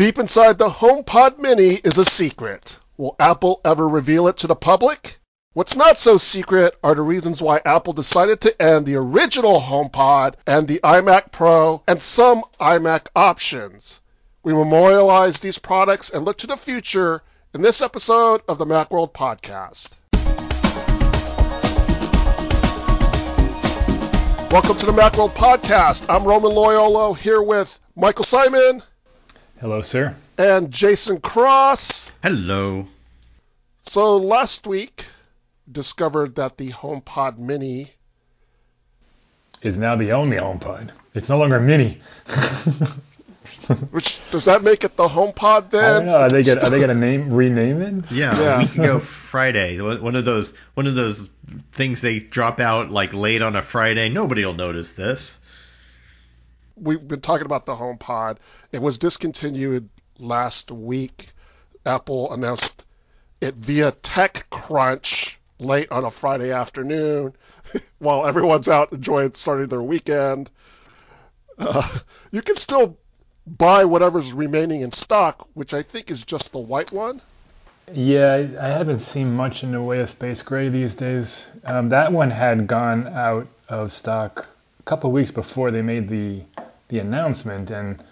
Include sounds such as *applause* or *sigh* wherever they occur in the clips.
Deep inside the HomePod Mini is a secret. Will Apple ever reveal it to the public? What's not so secret are the reasons why Apple decided to end the original HomePod and the iMac Pro and some iMac options. We memorialize these products and look to the future in this episode of the Macworld Podcast. Welcome to the Macworld Podcast. I'm Roman Loyola here with Michael Simon Hello, sir. and Jason Cross. Hello. So last week discovered that the HomePod Mini Is now the only HomePod. It's no longer mini. *laughs* which does that make it the HomePod then? I don't know. Are they gonna are they gonna *laughs* name rename it? Yeah, Yeah. a week ago Friday. One of those one of those things they drop out like late on a Friday. Nobody will notice this. We've been talking about the HomePod. It was discontinued last week. Apple announced it via TechCrunch late on a Friday afternoon *laughs* while everyone's out enjoying starting their weekend. Uh, you can still buy whatever's remaining in stock, which I think is just the white one. Yeah, I, haven't seen much in the way of space gray these days. Um, that one had gone out of stock a couple weeks before they made the the announcement, and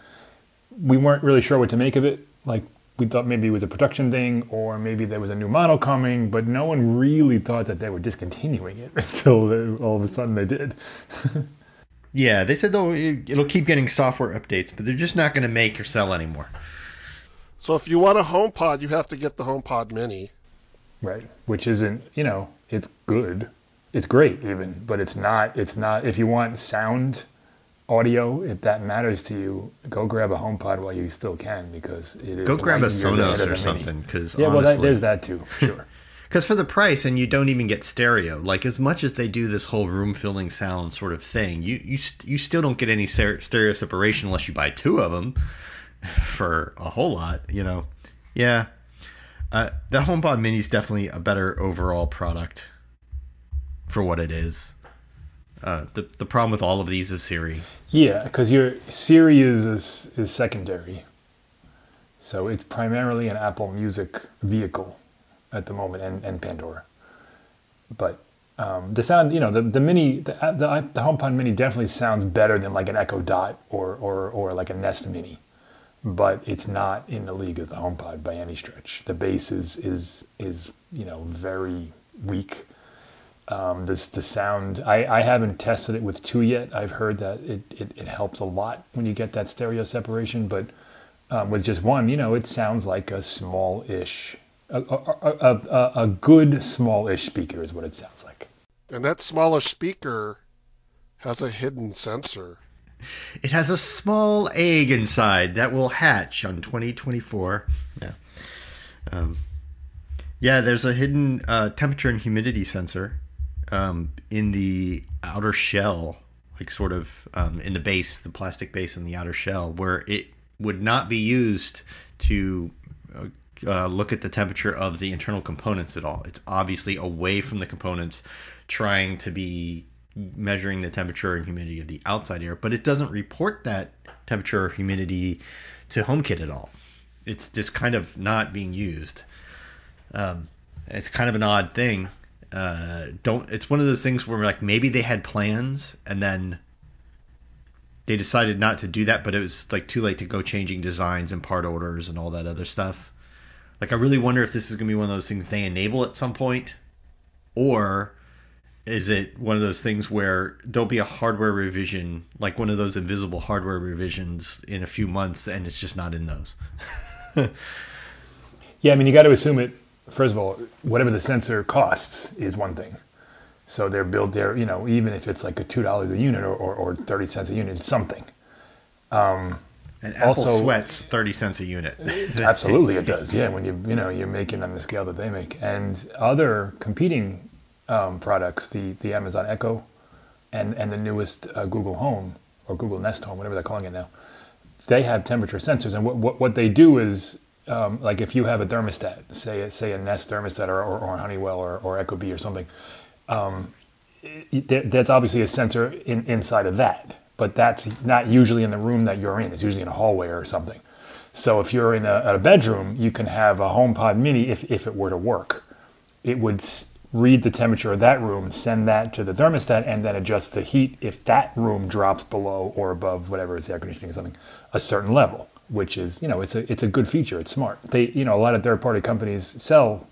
we weren't really sure what to make of it. Like we thought maybe it was a production thing, or maybe there was a new model coming, but no one really thought that they were discontinuing it *laughs* until they, all of a sudden they did. *laughs* Yeah, they said though it- it'll keep getting software updates, but they're just not going to make or sell anymore. So if you want a HomePod, you have to get the HomePod Mini. Right. Which isn't, you know, it's good. It's great even, but it's not it's not if you want sound audio, if that matters to you, go grab a HomePod while you still can because it is Go grab a light years ahead Sonos or something, because Yeah, well that, there's that too, sure. *laughs* Because for the price, and you don't even get stereo. Like as much as they do this whole room filling sound sort of thing, you you st- you still don't get any ser- stereo separation unless you buy two of them *laughs* for a whole lot. You know, yeah. Uh, the HomePod Mini is definitely a better overall product for what it is. Uh, the the problem with all of these is Siri. Yeah, because your Siri is, is is secondary, so it's primarily an Apple Music vehicle at the moment, and, and Pandora. But um, the sound, you know, the the Mini, the, the the HomePod Mini definitely sounds better than like an Echo Dot or or or like a Nest Mini, but it's not in the league of the HomePod by any stretch. The bass is is is you know very weak. Um, this the sound. I, I haven't tested it with two yet. I've heard that it, it, it helps a lot when you get that stereo separation, but um, with just one, you know, it sounds like a small-ish, a, a, a, a, a good small-ish speaker is what it sounds like. And that smaller speaker has a hidden sensor. It has a small egg inside that will hatch on 2024. Yeah. Um, yeah, there's a hidden uh, temperature and humidity sensor um, in the outer shell, like sort of um, in the base, the plastic base in the outer shell, where it would not be used to uh, uh, look at the temperature of the internal components at all. It's obviously away from the components, trying to be measuring the temperature and humidity of the outside air, but it doesn't report that temperature or humidity to HomeKit at all. It's just kind of not being used. Um, it's kind of an odd thing. Uh, don't. It's one of those things where like maybe they had plans and then they decided not to do that, but it was like too late to go changing designs and part orders and all that other stuff. Like I really wonder if this is gonna be one of those things they enable at some point, or is it one of those things where there'll be a hardware revision, like one of those invisible hardware revisions in a few months, and it's just not in those. *laughs* Yeah, I mean, you got to assume it. First of all, whatever the sensor costs is one thing. So they're built there, you know, even if it's like a two dollars a unit or, or, or thirty cents a unit, it's something. Um, And Apple Also- sweats thirty cents a unit. *laughs* Absolutely, it does. Yeah, when you you know you're making on the scale that they make, and other competing um, products, the the Amazon Echo, and and the newest uh, Google Home or Google Nest Home, whatever they're calling it now, they have temperature sensors, and what what, what they do is um, like if you have a thermostat, say say a Nest thermostat or, or, or Honeywell or, or Ecobee or something, um, it, that's obviously a sensor in, inside of that, but that's not usually in the room that you're in. It's usually in a hallway or something. So if you're in a, a bedroom, you can have a HomePod Mini if, if it were to work. It would read the temperature of that room, send that to the thermostat, and then adjust the heat if that room drops below or above whatever it's air conditioning or something, a certain level. Which is, you know, it's a it's a good feature. It's smart. They, you know, a lot of third-party companies sell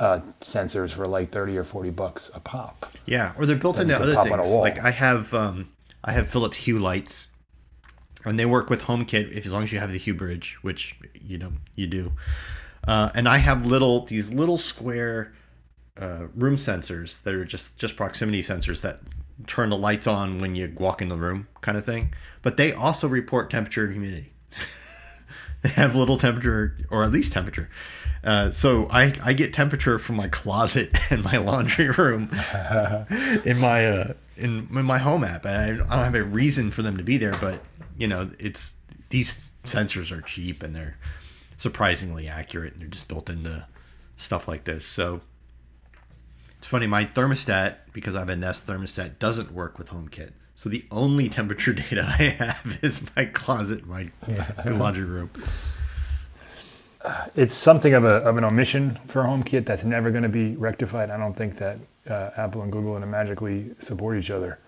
uh, sensors for like 30 or 40 bucks a pop. Yeah, or they're built Then into other things. Like I have um, I have Philips Hue lights, and they work with HomeKit if as long as you have the Hue bridge, which you know you do. Uh, and I have little these little square uh, room sensors that are just just proximity sensors that turn the lights on when you walk in the room, kind of thing. But they also report temperature and humidity. *laughs* have little temperature or at least temperature. Uh, so I, I get temperature from my closet *laughs* and my laundry room *laughs* in my uh, in, in my home app, and I, I don't have a reason for them to be there, but you know it's these sensors are cheap and they're surprisingly accurate, and they're just built into stuff like this. So it's funny, my thermostat because I have a Nest thermostat doesn't work with HomeKit. So the only temperature *laughs* data I have is my closet, my *laughs* laundry room. it's something of, a, of an omission for HomeKit that's never going to be rectified. I don't think that uh, Apple and Google and magically support each other.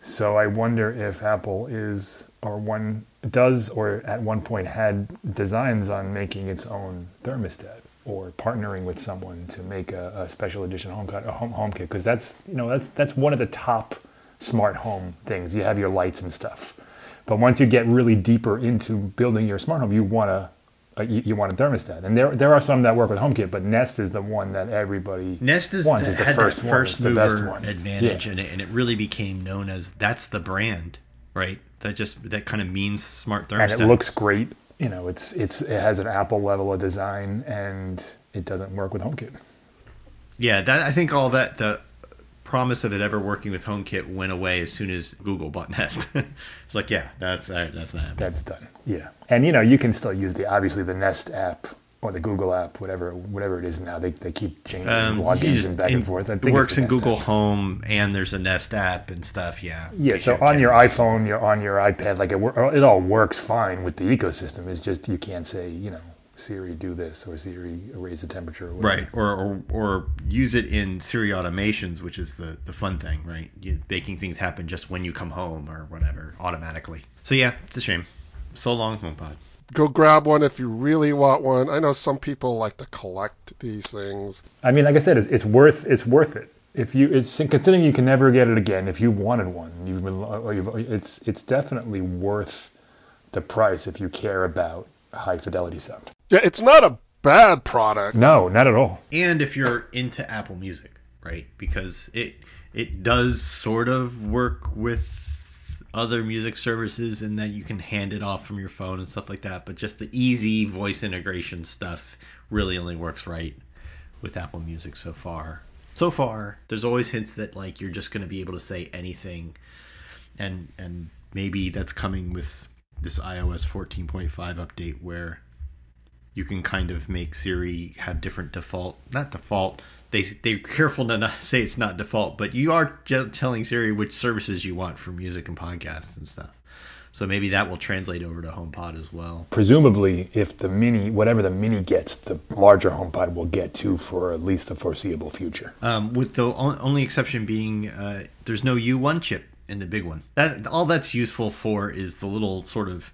So I wonder if Apple is or one does or at one point had designs on making its own thermostat or partnering with someone to make a, a special edition HomeKit, a home, HomeKit, because that's you know that's that's one of the top smart home things. You have your lights and stuff, but once you get really deeper into building your smart home, you want to uh, you, you want a thermostat, and there there are some that work with HomeKit, but Nest is the one that everybody Nest is wants. Is the first one. first the mover best one. advantage, Yeah. and, it, and it really became known as that's the brand, right? That just that kind of means smart thermostat. and it looks great. You know, it's it's it has an Apple level of design, and it doesn't work with HomeKit. yeah, that I think all that the promise of it ever working with HomeKit went away as soon as Google bought Nest. *laughs* it's like, yeah, that's that's not happening. That's done. Yeah, and you know you can still use the obviously the Nest app or the Google app, whatever whatever it is now. They they keep changing Um, logins and back in- and forth. I It think it's works in Google app. Home, and there's a Nest app and stuff. Yeah. Yeah, so on your iPhone, you're on your iPad, like it, it all works fine with the ecosystem. It's just you can't say, you know, Siri do this or Siri raise the temperature. Or. Right, or, or or use it in Siri automations, which is the the fun thing, right? You, making things happen just when you come home or whatever automatically. So yeah, it's a shame. So long, HomePod. Go grab one if you really want one. I know some people like to collect these things. I mean, like I said, it's, it's worth it's worth it. If you it's considering you can never get it again. If you wanted one, you've been or you've, it's it's definitely worth the price if you care about high fidelity sound. Yeah, it's not a bad product. No, not at all. And if you're into Apple Music, right? Because it it does sort of work with other music services and that you can hand it off from your phone and stuff like that. But just the easy voice integration stuff really only works right with Apple Music so far. So far, there's always hints that like you're just going to be able to say anything, and and maybe that's coming with this iOS 14.5 update where you can kind of make Siri have different default, not default. They they're careful to not *laughs* say it's not default, but you are telling Siri which services you want for music and podcasts and stuff. So maybe that will translate over to HomePod as well. Presumably, if the mini, whatever the mini gets, the larger HomePod will get too for at least the foreseeable future. Um, with the only exception being uh, there's no U1 chip in the big one. That all that's useful for is the little sort of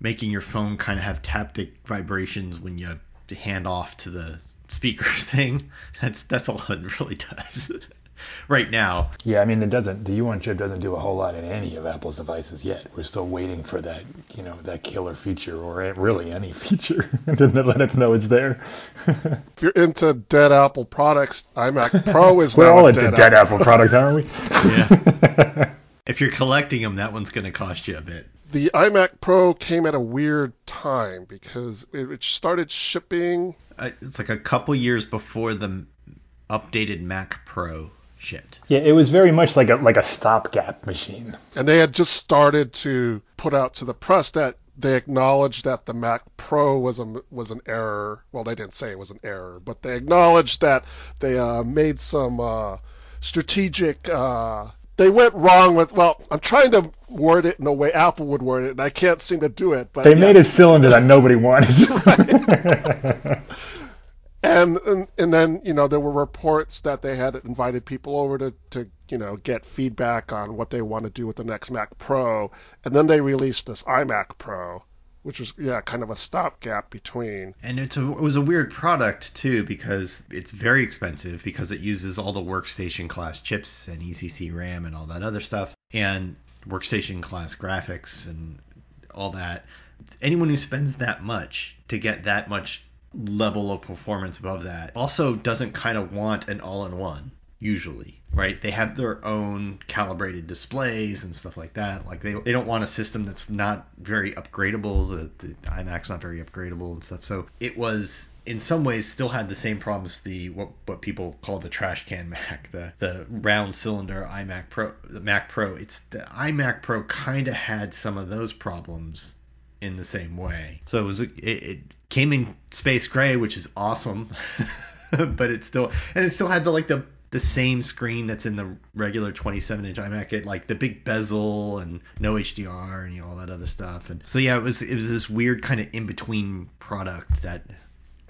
making your phone kind of have taptic vibrations when you hand off to the speakers *laughs* thing. That's that's all it really does *laughs* right now. Yeah, I mean, it doesn't. The U1 chip doesn't do a whole lot in any of Apple's devices yet. We're still waiting for that, you know, that killer feature or really any *laughs* feature to let us know it's there. If you're into dead Apple products, iMac Pro is We're now all a into dead, dead Apple. Apple products, aren't we? Yeah. if you're collecting them, that one's going to cost you a bit. The iMac Pro came at a weird time because it it started shipping. It's like a couple years before the updated Mac Pro shipped. Yeah, it was very much like a like a stopgap machine. and they had just started to put out to the press that they acknowledged that the Mac Pro was a was an error. Well, they didn't say it was an error, but they acknowledged that they uh, made some uh, strategic uh, they went wrong with well i'm trying to word it in a way apple would word it and i can't seem to do it but They yeah. made a cylinder that nobody wanted. *laughs* and, and and then you know there were reports that they had invited people over to to you know get feedback on what they want to do with the next Mac Pro, and then they released this iMac Pro, which was yeah kind of a stopgap between. And it's a, it was a weird product too because it's very expensive because it uses all the workstation class chips and ECC RAM and all that other stuff and workstation class graphics and all that. Anyone who spends that much to get that much level of performance above that also doesn't kind of want an all-in-one usually right they have their own calibrated displays and stuff like that like they, they don't want a system that's not very upgradable the, the imac's not very upgradable and stuff so it was in some ways still had the same problems the what what people call the trash can Mac, the the round cylinder iMac Pro, the Mac Pro. It's the iMac Pro kind of had some of those problems in the same way. So it was it, it came in space gray, which is awesome, *laughs* but it still and it still had the like the the same screen that's in the regular 27 inch iMac, it like the big bezel and no HDR and you know, all that other stuff. And so yeah, it was it was this weird kind of in between product that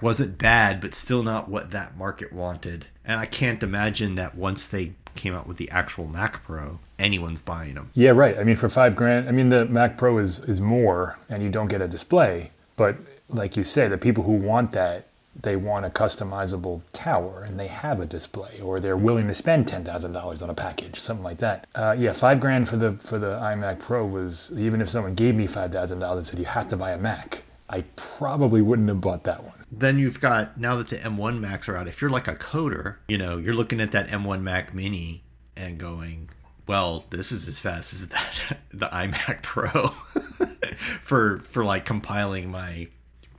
wasn't bad, but still not what that market wanted. And I can't imagine that once they came out with the actual Mac Pro, anyone's buying them. yeah, right. I mean, for five grand, I mean, the Mac Pro is is more, and you don't get a display. But like you say, the people who want that, they want a customizable tower, and they have a display, or they're willing to spend ten thousand dollars on a package, something like that. Uh, yeah, five grand for the for the iMac Pro was even if someone gave me five thousand dollars and said you have to buy a Mac, I probably wouldn't have bought that one. Then you've got now that the M1 Macs are out, if you're like a coder, you know, you're looking at that M1 Mac Mini and going, well, this is as fast as that *laughs* the iMac Pro *laughs* for for like compiling my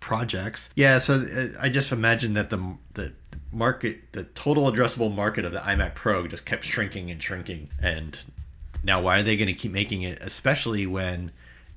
projects. Yeah, so uh, I just imagine that the the market, the total addressable market of the iMac Pro just kept shrinking and shrinking. And now, why are they going to keep making it, especially when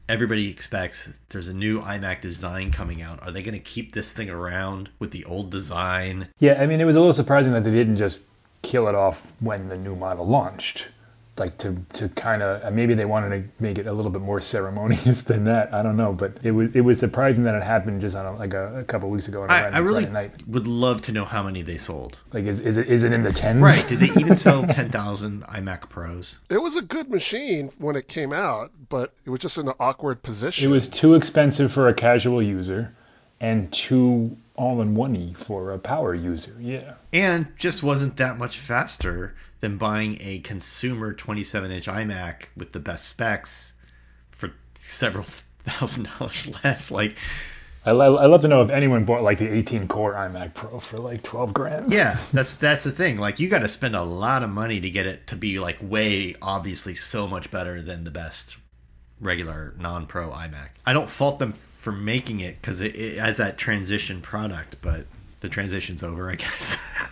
everybody expects there's a new iMac design coming out? Are they going to keep this thing around with the old design? Yeah, I mean, it was a little surprising that they didn't just kill it off when the new model launched. Like to to kind of uh, maybe they wanted to make it a little bit more ceremonious *laughs* than that. I don't know, but it was it was surprising that it happened just on a, like a, a couple weeks ago on a I, random I really Friday night. would love to know how many they sold. Like is is it is it in the tens? Right? Did they even sell *laughs* 10,000 iMac Pros? It was a good machine when it came out, but it was just in an awkward position. It was too expensive for a casual user, and too all-in-one-y for a power user. Yeah. and just wasn't that much faster than buying a consumer 27 inch iMac with the best specs for several *laughs* thousand dollars less. Like, I, I love to know if anyone bought like the 18 core iMac Pro for like 12 grand. yeah, *laughs* that's that's the thing. Like, you got to spend a lot of money to get it to be like way obviously so much better than the best regular non-pro iMac. I don't fault them for making it because it, it has that transition product, but the transition's over, I guess. *laughs*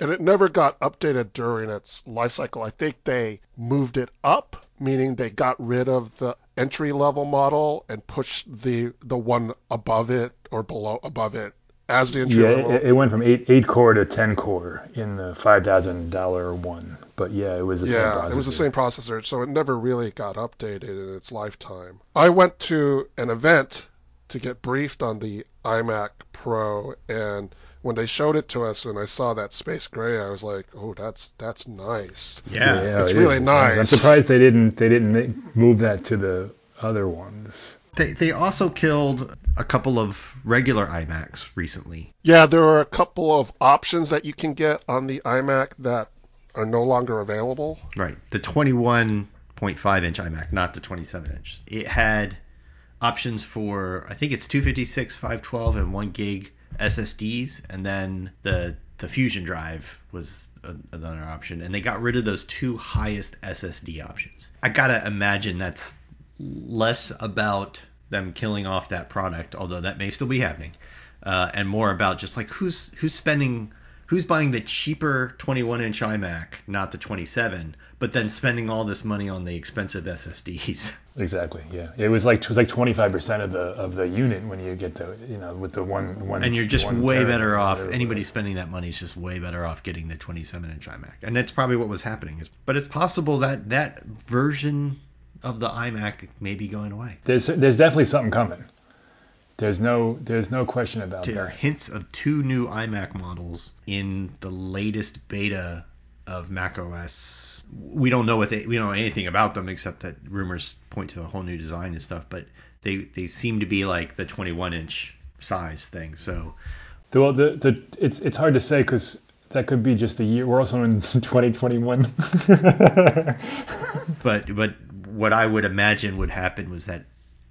and it never got updated during its life cycle. I think they moved it up, meaning they got rid of the entry level model and pushed the the one above it or below above it as the entry Yeah, level. it, it went from eight eight core to 10 core in the five thousand dollar one. But yeah, it was the same yeah, processor. it was the same processor, so it never really got updated in its lifetime. I went to an event to get briefed on the iMac Pro, and when they showed it to us and I saw that space gray, I was like, "Oh, that's that's nice." yeah. It's it really is. nice. I'm surprised they didn't they didn't move that to the other ones. They they also killed a couple of regular iMacs recently. Yeah, there are a couple of options that you can get on the iMac that are no longer available. Right. The 21.5 inch iMac, not the 27 inch. It had options for I think it's 256, 512, and one gig SSDs, and then the the Fusion drive was another option, and they got rid of those two highest SSD options. I gotta imagine that's less about them killing off that product, although that may still be happening, uh, and more about just like who's who's spending who's buying the cheaper 21 inch iMac, not the 27, but then spending all this money on the expensive SSDs? Exactly. Yeah. It was like it was like 25% of the of the unit when you get the you know with the one one. And you're just way better off. Anybody spending that money is just way better off getting the 27 inch iMac, and that's probably what was happening. Is but it's possible that that version of the iMac may be going away. There's there's definitely something coming. There's no there's no question about There are hints of two new iMac models in the latest beta of macOS. We don't know what they we don't know anything about them except that rumors point to a whole new design and stuff. But they they seem to be like the 21 inch size thing. So Well, the the it's it's hard to say because that could be just a year. We're also in *laughs* 2021. but but what I would imagine would happen was that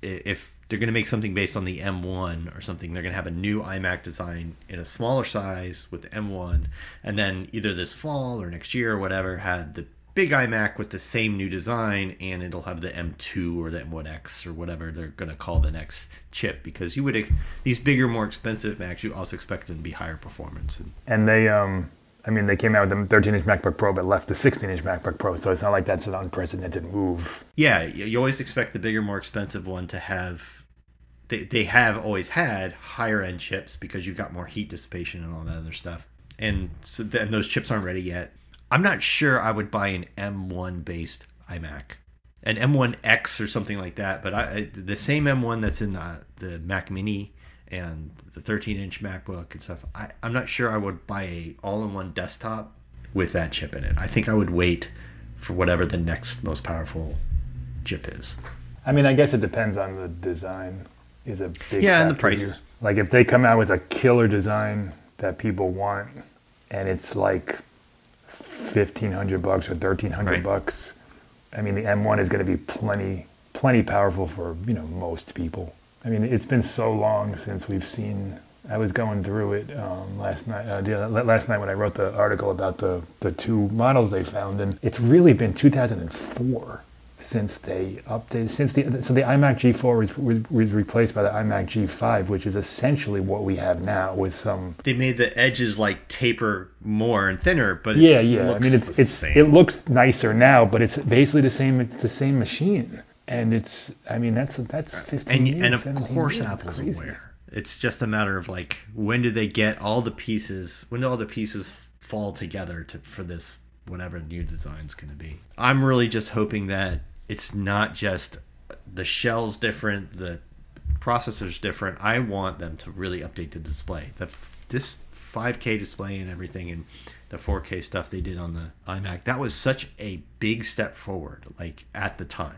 if they're going to make something based on the M1 or something, they're going to have a new iMac design in a smaller size with the M1, and then either this fall or next year or whatever had the big iMac with the same new design, and it'll have the M2 or the M1X or whatever they're going to call the next chip because you would these bigger, more expensive Macs you also expect them to be higher performance and and they um I mean they came out with the 13-inch MacBook Pro but left the 16-inch MacBook Pro, so it's not like that's an unprecedented move. Yeah, you always expect the bigger, more expensive one to have. They, they have always had higher end chips because you've got more heat dissipation and all that other stuff. And so then those chips aren't ready yet. I'm not sure I would buy an M1 based iMac, an M1X or something like that. But I the same M1 that's in the, the Mac Mini and the 13 inch MacBook and stuff. I, I'm not sure I would buy a all in one desktop with that chip in it. I think I would wait for whatever the next most powerful chip is. I mean I guess it depends on the design. Is a big Yeah, and the prices. here. Like if they come out with a killer design that people want, and it's like 1500 bucks or 1300 Right. bucks, I mean the M1 is going to be plenty plenty powerful for you know most people. I mean it's been so long since we've seen. I was going through it um, last night. Uh, last night when I wrote the article about the the two models they found, and it's really been 2004 since they updated. Since the so the iMac G4 was, was, was replaced by the iMac G5, which is essentially what we have now with some They made the edges like taper more and thinner, but it's, yeah, yeah. I mean, it's it's same. it looks nicer now, but it's basically the same. It's the same machine, and it's. I mean, that's that's 15 and years, and of course years. It's Apple's crazy. aware. It's just a matter of like when do they get all the pieces? When do all the pieces fall together to for this whatever new design's going to be? I'm really just hoping that it's not just the shell's different, the processor's different. I want them to really update the display. The this 5K display and everything and the 4K stuff they did on the iMac, that was such a big step forward like at the time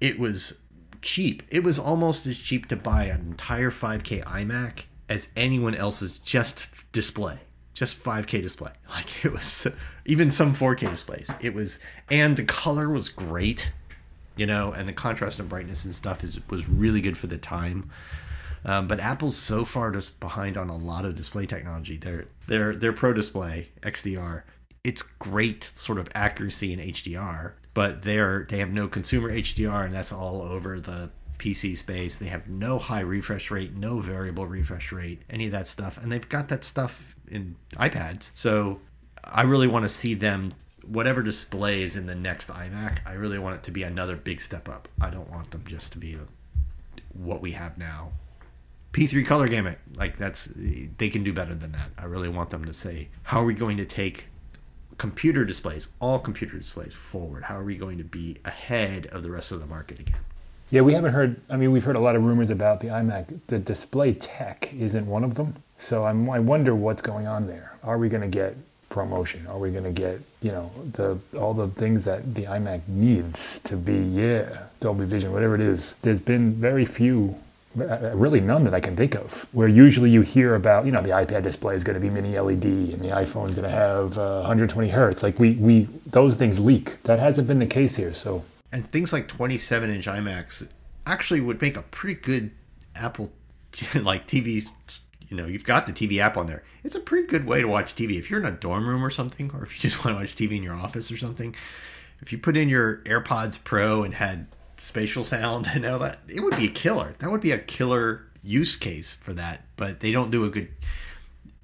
it was cheap. It was almost as cheap to buy an entire 5K iMac as anyone else's just display, just 5K display. *laughs* Like it was even some 4K displays. It was and the color was great, you know, and the contrast and brightness and stuff is was really good for the time. Um, but Apple's so far just behind on a lot of display technology. Their their their Pro Display XDR, it's great sort of accuracy in HDR, but they're they have no consumer HDR, and that's all over the PC space. They have no high refresh rate, no variable refresh rate, any of that stuff, and they've got that stuff in iPads. So I really want to see them. Whatever displays in the next iMac, I really want it to be another big step up. I don't want them just to be what we have now P3 color gamut. Like that's they can do better than that. I really want them to say, how are we going to take computer displays, all computer displays forward? How are we going to be ahead of the rest of the market again? Yeah, we haven't heard. I mean, we've heard a lot of rumors about the iMac. The display tech isn't one of them. So I'm, I wonder what's going on there. Are we going to get promotion? Are we going to get, you know, the all the things that the iMac needs to be, yeah, Dolby Vision, whatever it is. There's been very few, really none that I can think of. Where usually you hear about, you know, the iPad display is going to be mini LED and the iPhone is going to have uh, 120 hertz. Like we, we, those things leak. That hasn't been the case here. So And things like 27 inch iMacs actually would make a pretty good Apple *laughs* like TVs. You know, you've got the TV app on there. It's a pretty good way to watch TV. If you're in a dorm room or something, or if you just *laughs* want to watch TV in your office or something, if you put in your AirPods Pro and had spatial sound *laughs* and all that, it would be a killer. That would be a killer use case for that. But they don't do a good.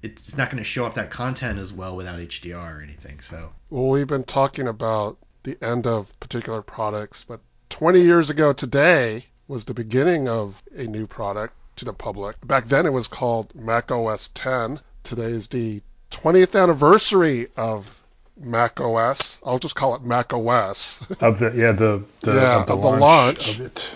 it's not going to show off that content as well without HDR or anything. So Well, we've been talking about the end of particular products, but 20 years ago today was the beginning of a new product to the public. Back then it was called Mac OS 10. Today is the 20th anniversary of Mac OS. I'll just call it Mac OS. Of the yeah the the, Yeah, of the, of the launch, launch. of it.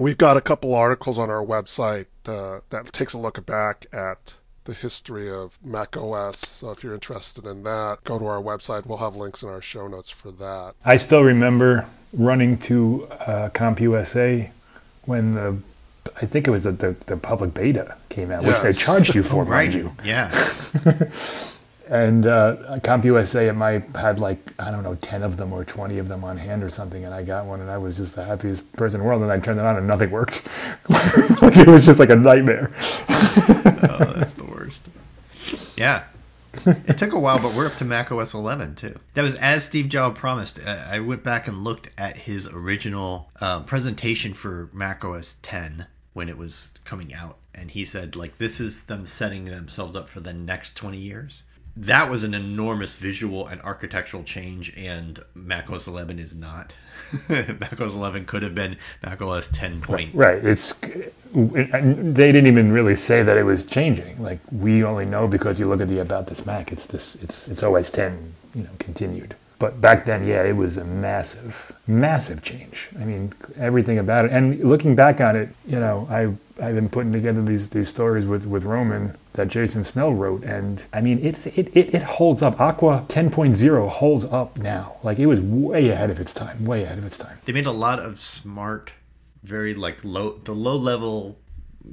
We've got a couple articles on our website uh, that takes a look back at the history of Mac OS. So if you're interested in that, go to our website. We'll have links in our show notes for that. I still remember running to uh, CompUSA when the I think it was the, the, the public beta came out, which they charged you for, *laughs* right, mind you. yeah, *laughs* And uh, CompUSA, it might had like I don't know, ten of them or twenty of them on hand or something, and I got one, and I was just the happiest person in the world. And I turned it on, and nothing worked. *laughs* like, it was just like a nightmare. oh, *laughs* that's the worst. Yeah. It took a while, but we're up to Mac OS 11 too. That was as Steve Jobs promised. I went back and looked at his original uh, presentation for Mac OS 10 when it was coming out, and he said like this is them setting themselves up for the next 20 years. That was an enormous visual and architectural change, and Mac OS 11 is not. *laughs* Mac OS 11 could have been Mac OS 10. Point. Right. It's they didn't even really say that it was changing. Like we only know because you look at the about this Mac. It's this. It's it's OS 10. You know, continued. But back then, yeah, it was a massive, massive change. I mean, everything about it. And looking back on it, you know, I I've been putting together these these stories with with Roman that Jason Snell wrote, and I mean, it's it it, it holds up. Aqua 10.0 holds up now. Like it was way ahead of its time. Way ahead of its time. they made a lot of smart, very like low the low level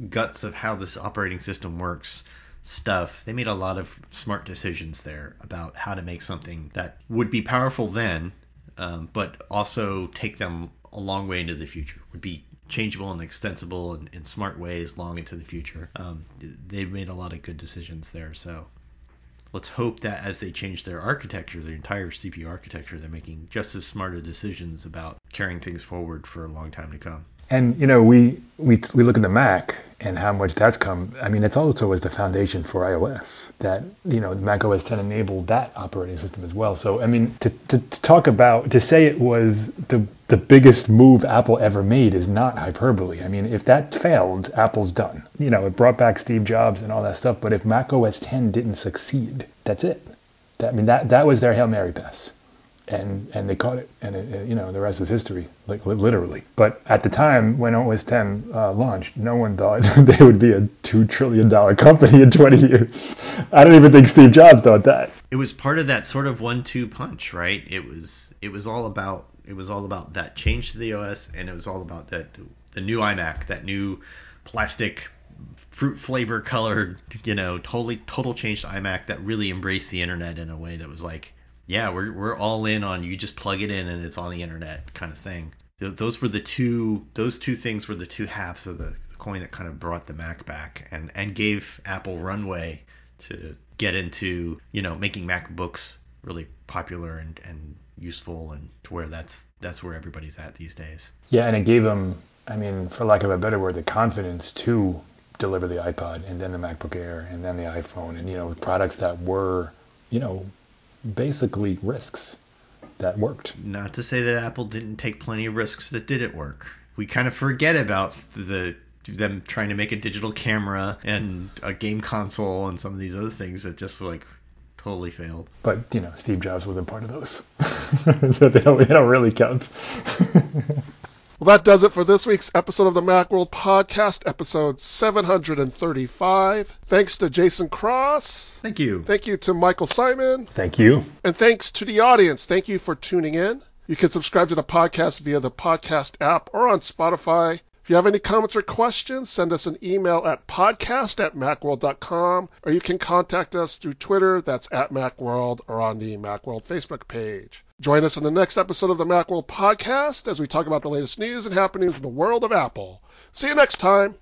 guts of how this operating system works stuff. They made a lot of smart decisions there about how to make something that would be powerful then, um, but also take them a long way into the future. Would be changeable and extensible in, in smart ways long into the future. Um, they made a lot of good decisions there. So let's hope that as they change their architecture, their entire CPU architecture, they're making just as smarter decisions about carrying things forward for a long time to come. And you know, we we we look at the Mac and how much that's come. I mean, it's also was the foundation for iOS. That you know, Mac OS 10 enabled that operating system as well. So I mean, to, to, to talk about to say it was the the biggest move Apple ever made is not hyperbole. I mean, if that failed, Apple's done. You know, it brought back Steve Jobs and all that stuff. But if Mac OS 10 didn't succeed, that's it. That, I mean, that that was their hail mary pass and and they caught it, and it, it- you know the rest is history, like literally. But at the time when OS 10 uh, launched, no one thought *laughs* they would be a two trillion dollar company in 20 years. I don't even think Steve Jobs thought that. It was part of that sort of one-two punch, right? It was it was all about it was all about that change to the OS, and it was all about that the, the new iMac, that new plastic fruit flavor colored, you know, totally total change to iMac that really embraced the internet in a way that was like, yeah, we're we're all in on you just plug it in and it's on the internet kind of thing. Those were the two those two things were the two halves of the, the coin that kind of brought the Mac back and and gave Apple runway to get into, you know, making MacBooks really popular and, and useful and to where that's that's where everybody's at these days. Yeah, and it gave them, I mean, for lack of a better word, the confidence to deliver the iPod and then the MacBook Air and then the iPhone and you know products that were, you know, basically risks that worked. Not to say that Apple didn't take plenty of risks that didn't work. We kind of forget about the them trying to make a digital camera and a game console and some of these other things that just like totally failed. But you know, Steve Jobs wasn't part of those, *laughs* so they don't, they don't really count. *laughs* Well, that does it for this week's episode of the Macworld Podcast, episode 735. Thanks to Jason Cross. Thank you. Thank you to Michael Simon. Thank you. And thanks to the audience. Thank you for tuning in. You can subscribe to the podcast via the podcast app or on Spotify. If you have any comments or questions, send us an email at podcast at macworld.com or you can contact us through Twitter, that's at Macworld, or on the Macworld Facebook page. Join us in the next episode of the Macworld Podcast as we talk about the latest news and happenings in the world of Apple. See you next time.